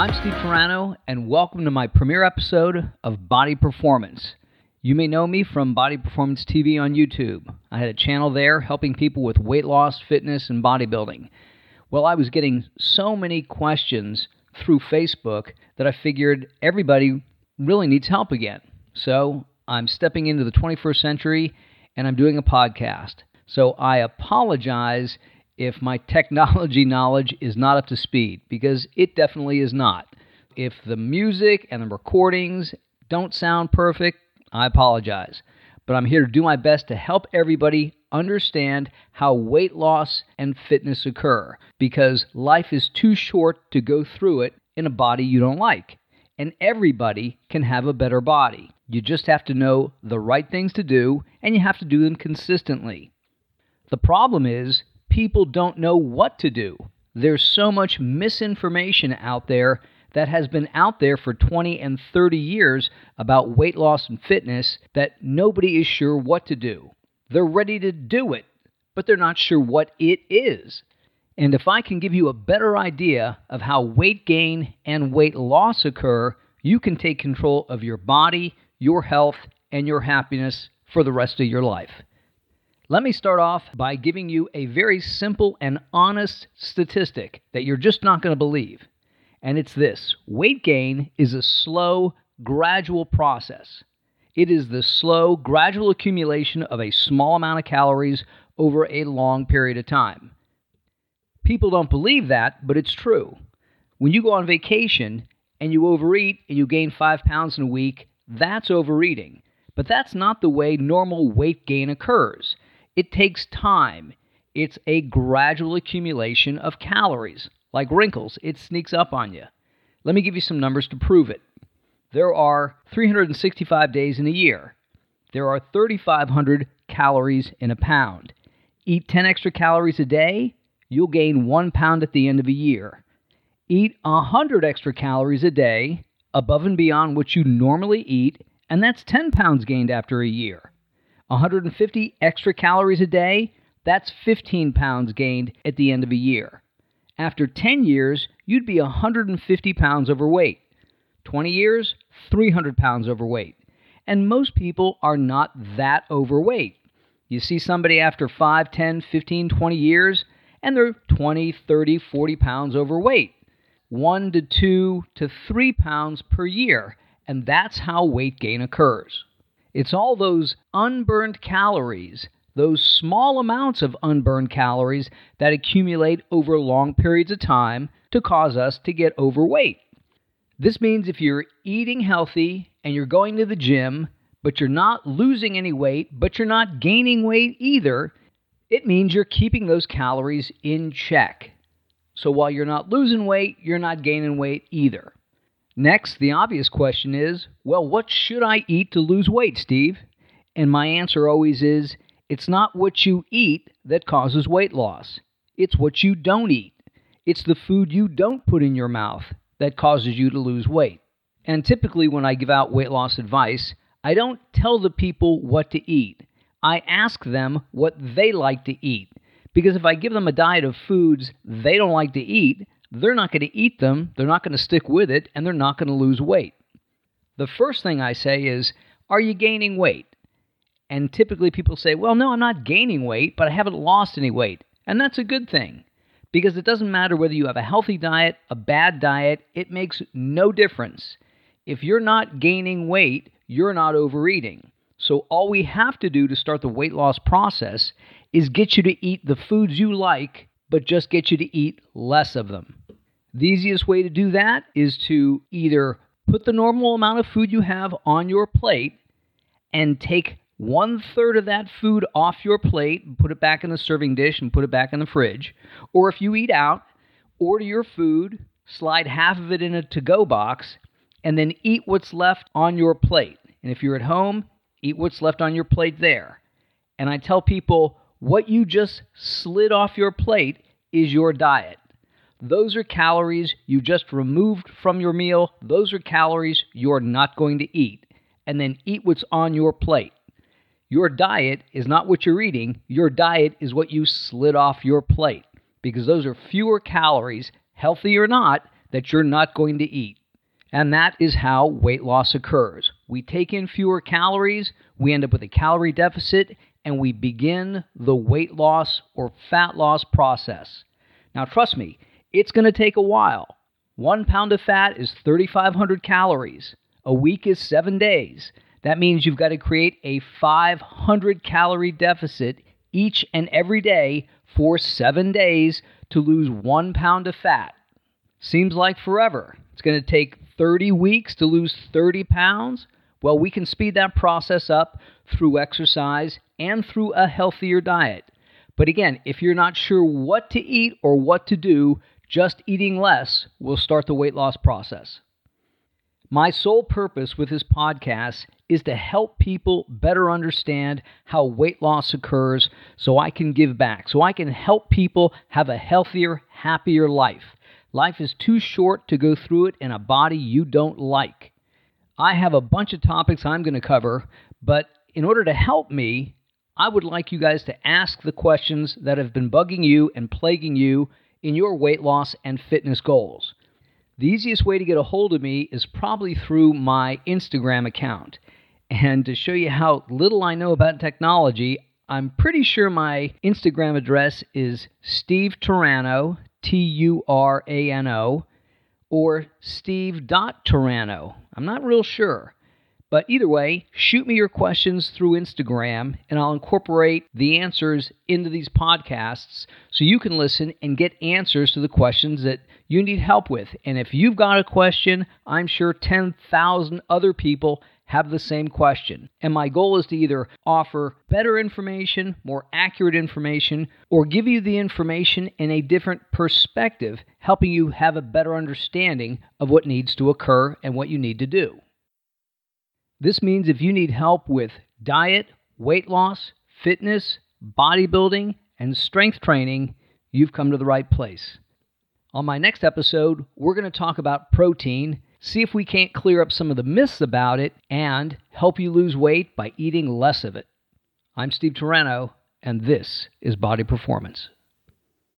I'm Steve Turano, and welcome to my premiere episode of Body Performance. You may know me from Body Performance TV on YouTube. I had a channel there helping people with weight loss, fitness, and bodybuilding. Well, I was getting so many questions through Facebook that I figured everybody really needs help again. So I'm stepping into the 21st century and I'm doing a podcast. So I apologize if my technology knowledge is not up to speed, because it definitely is not. If the music and the recordings don't sound perfect, I apologize. But I'm here to do my best to help everybody understand how weight loss and fitness occur, because life is too short to go through it in a body you don't like. And everybody can have a better body. You just have to know the right things to do, and you have to do them consistently. The problem is, people don't know what to do. There's so much misinformation out there that has been out there for 20 and 30 years about weight loss and fitness that nobody is sure what to do. They're ready to do it, but they're not sure what it is. And if I can give you a better idea of how weight gain and weight loss occur, you can take control of your body, your health, and your happiness for the rest of your life. Let me start off by giving you a very simple and honest statistic that you're just not going to believe. And it's this weight gain is a slow, gradual process. It is the slow, gradual accumulation of a small amount of calories over a long period of time. People don't believe that, but it's true. When you go on vacation and you overeat and you gain five pounds in a week, that's overeating. But that's not the way normal weight gain occurs. It takes time. It's a gradual accumulation of calories. Like wrinkles, it sneaks up on you. Let me give you some numbers to prove it. There are 365 days in a year. There are 3,500 calories in a pound. Eat 10 extra calories a day, you'll gain one pound at the end of a year. Eat 100 extra calories a day, above and beyond what you normally eat, and that's 10 pounds gained after a year. 150 extra calories a day, that's 15 pounds gained at the end of a year. After 10 years, you'd be 150 pounds overweight. 20 years, 300 pounds overweight. And most people are not that overweight. You see somebody after 5, 10, 15, 20 years, and they're 20, 30, 40 pounds overweight. 1 to 2 to 3 pounds per year. And that's how weight gain occurs. It's all those unburned calories, those small amounts of unburned calories that accumulate over long periods of time to cause us to get overweight. This means if you're eating healthy and you're going to the gym, but you're not losing any weight, but you're not gaining weight either, it means you're keeping those calories in check. So while you're not losing weight, you're not gaining weight either. Next, the obvious question is well, what should I eat to lose weight, Steve? And my answer always is it's not what you eat that causes weight loss, it's what you don't eat. It's the food you don't put in your mouth that causes you to lose weight. And typically, when I give out weight loss advice, I don't tell the people what to eat. I ask them what they like to eat. Because if I give them a diet of foods they don't like to eat, they're not going to eat them, they're not going to stick with it, and they're not going to lose weight. The first thing I say is, Are you gaining weight? And typically people say, Well, no, I'm not gaining weight, but I haven't lost any weight. And that's a good thing because it doesn't matter whether you have a healthy diet, a bad diet, it makes no difference. If you're not gaining weight, you're not overeating. So all we have to do to start the weight loss process is get you to eat the foods you like, but just get you to eat less of them. The easiest way to do that is to either put the normal amount of food you have on your plate and take one third of that food off your plate and put it back in the serving dish and put it back in the fridge. Or if you eat out, order your food, slide half of it in a to go box, and then eat what's left on your plate. And if you're at home, eat what's left on your plate there. And I tell people what you just slid off your plate is your diet. Those are calories you just removed from your meal. Those are calories you're not going to eat. And then eat what's on your plate. Your diet is not what you're eating, your diet is what you slid off your plate because those are fewer calories, healthy or not, that you're not going to eat. And that is how weight loss occurs. We take in fewer calories, we end up with a calorie deficit, and we begin the weight loss or fat loss process. Now, trust me, it's going to take a while. One pound of fat is 3,500 calories. A week is seven days. That means you've got to create a 500 calorie deficit each and every day for seven days to lose one pound of fat. Seems like forever. It's going to take 30 weeks to lose 30 pounds. Well, we can speed that process up through exercise and through a healthier diet. But again, if you're not sure what to eat or what to do, just eating less will start the weight loss process. My sole purpose with this podcast is to help people better understand how weight loss occurs so I can give back, so I can help people have a healthier, happier life. Life is too short to go through it in a body you don't like. I have a bunch of topics I'm going to cover, but in order to help me, I would like you guys to ask the questions that have been bugging you and plaguing you in your weight loss and fitness goals. The easiest way to get a hold of me is probably through my Instagram account. And to show you how little I know about technology, I'm pretty sure my Instagram address is Steve Turano, T U R A N O, or Steve.Turano. I'm not real sure. But either way, shoot me your questions through Instagram, and I'll incorporate the answers into these podcasts so you can listen and get answers to the questions that you need help with. And if you've got a question, I'm sure 10,000 other people have the same question. And my goal is to either offer better information, more accurate information, or give you the information in a different perspective, helping you have a better understanding of what needs to occur and what you need to do. This means if you need help with diet, weight loss, fitness, bodybuilding, and strength training, you've come to the right place. On my next episode, we're going to talk about protein, see if we can't clear up some of the myths about it, and help you lose weight by eating less of it. I'm Steve Turano, and this is Body Performance.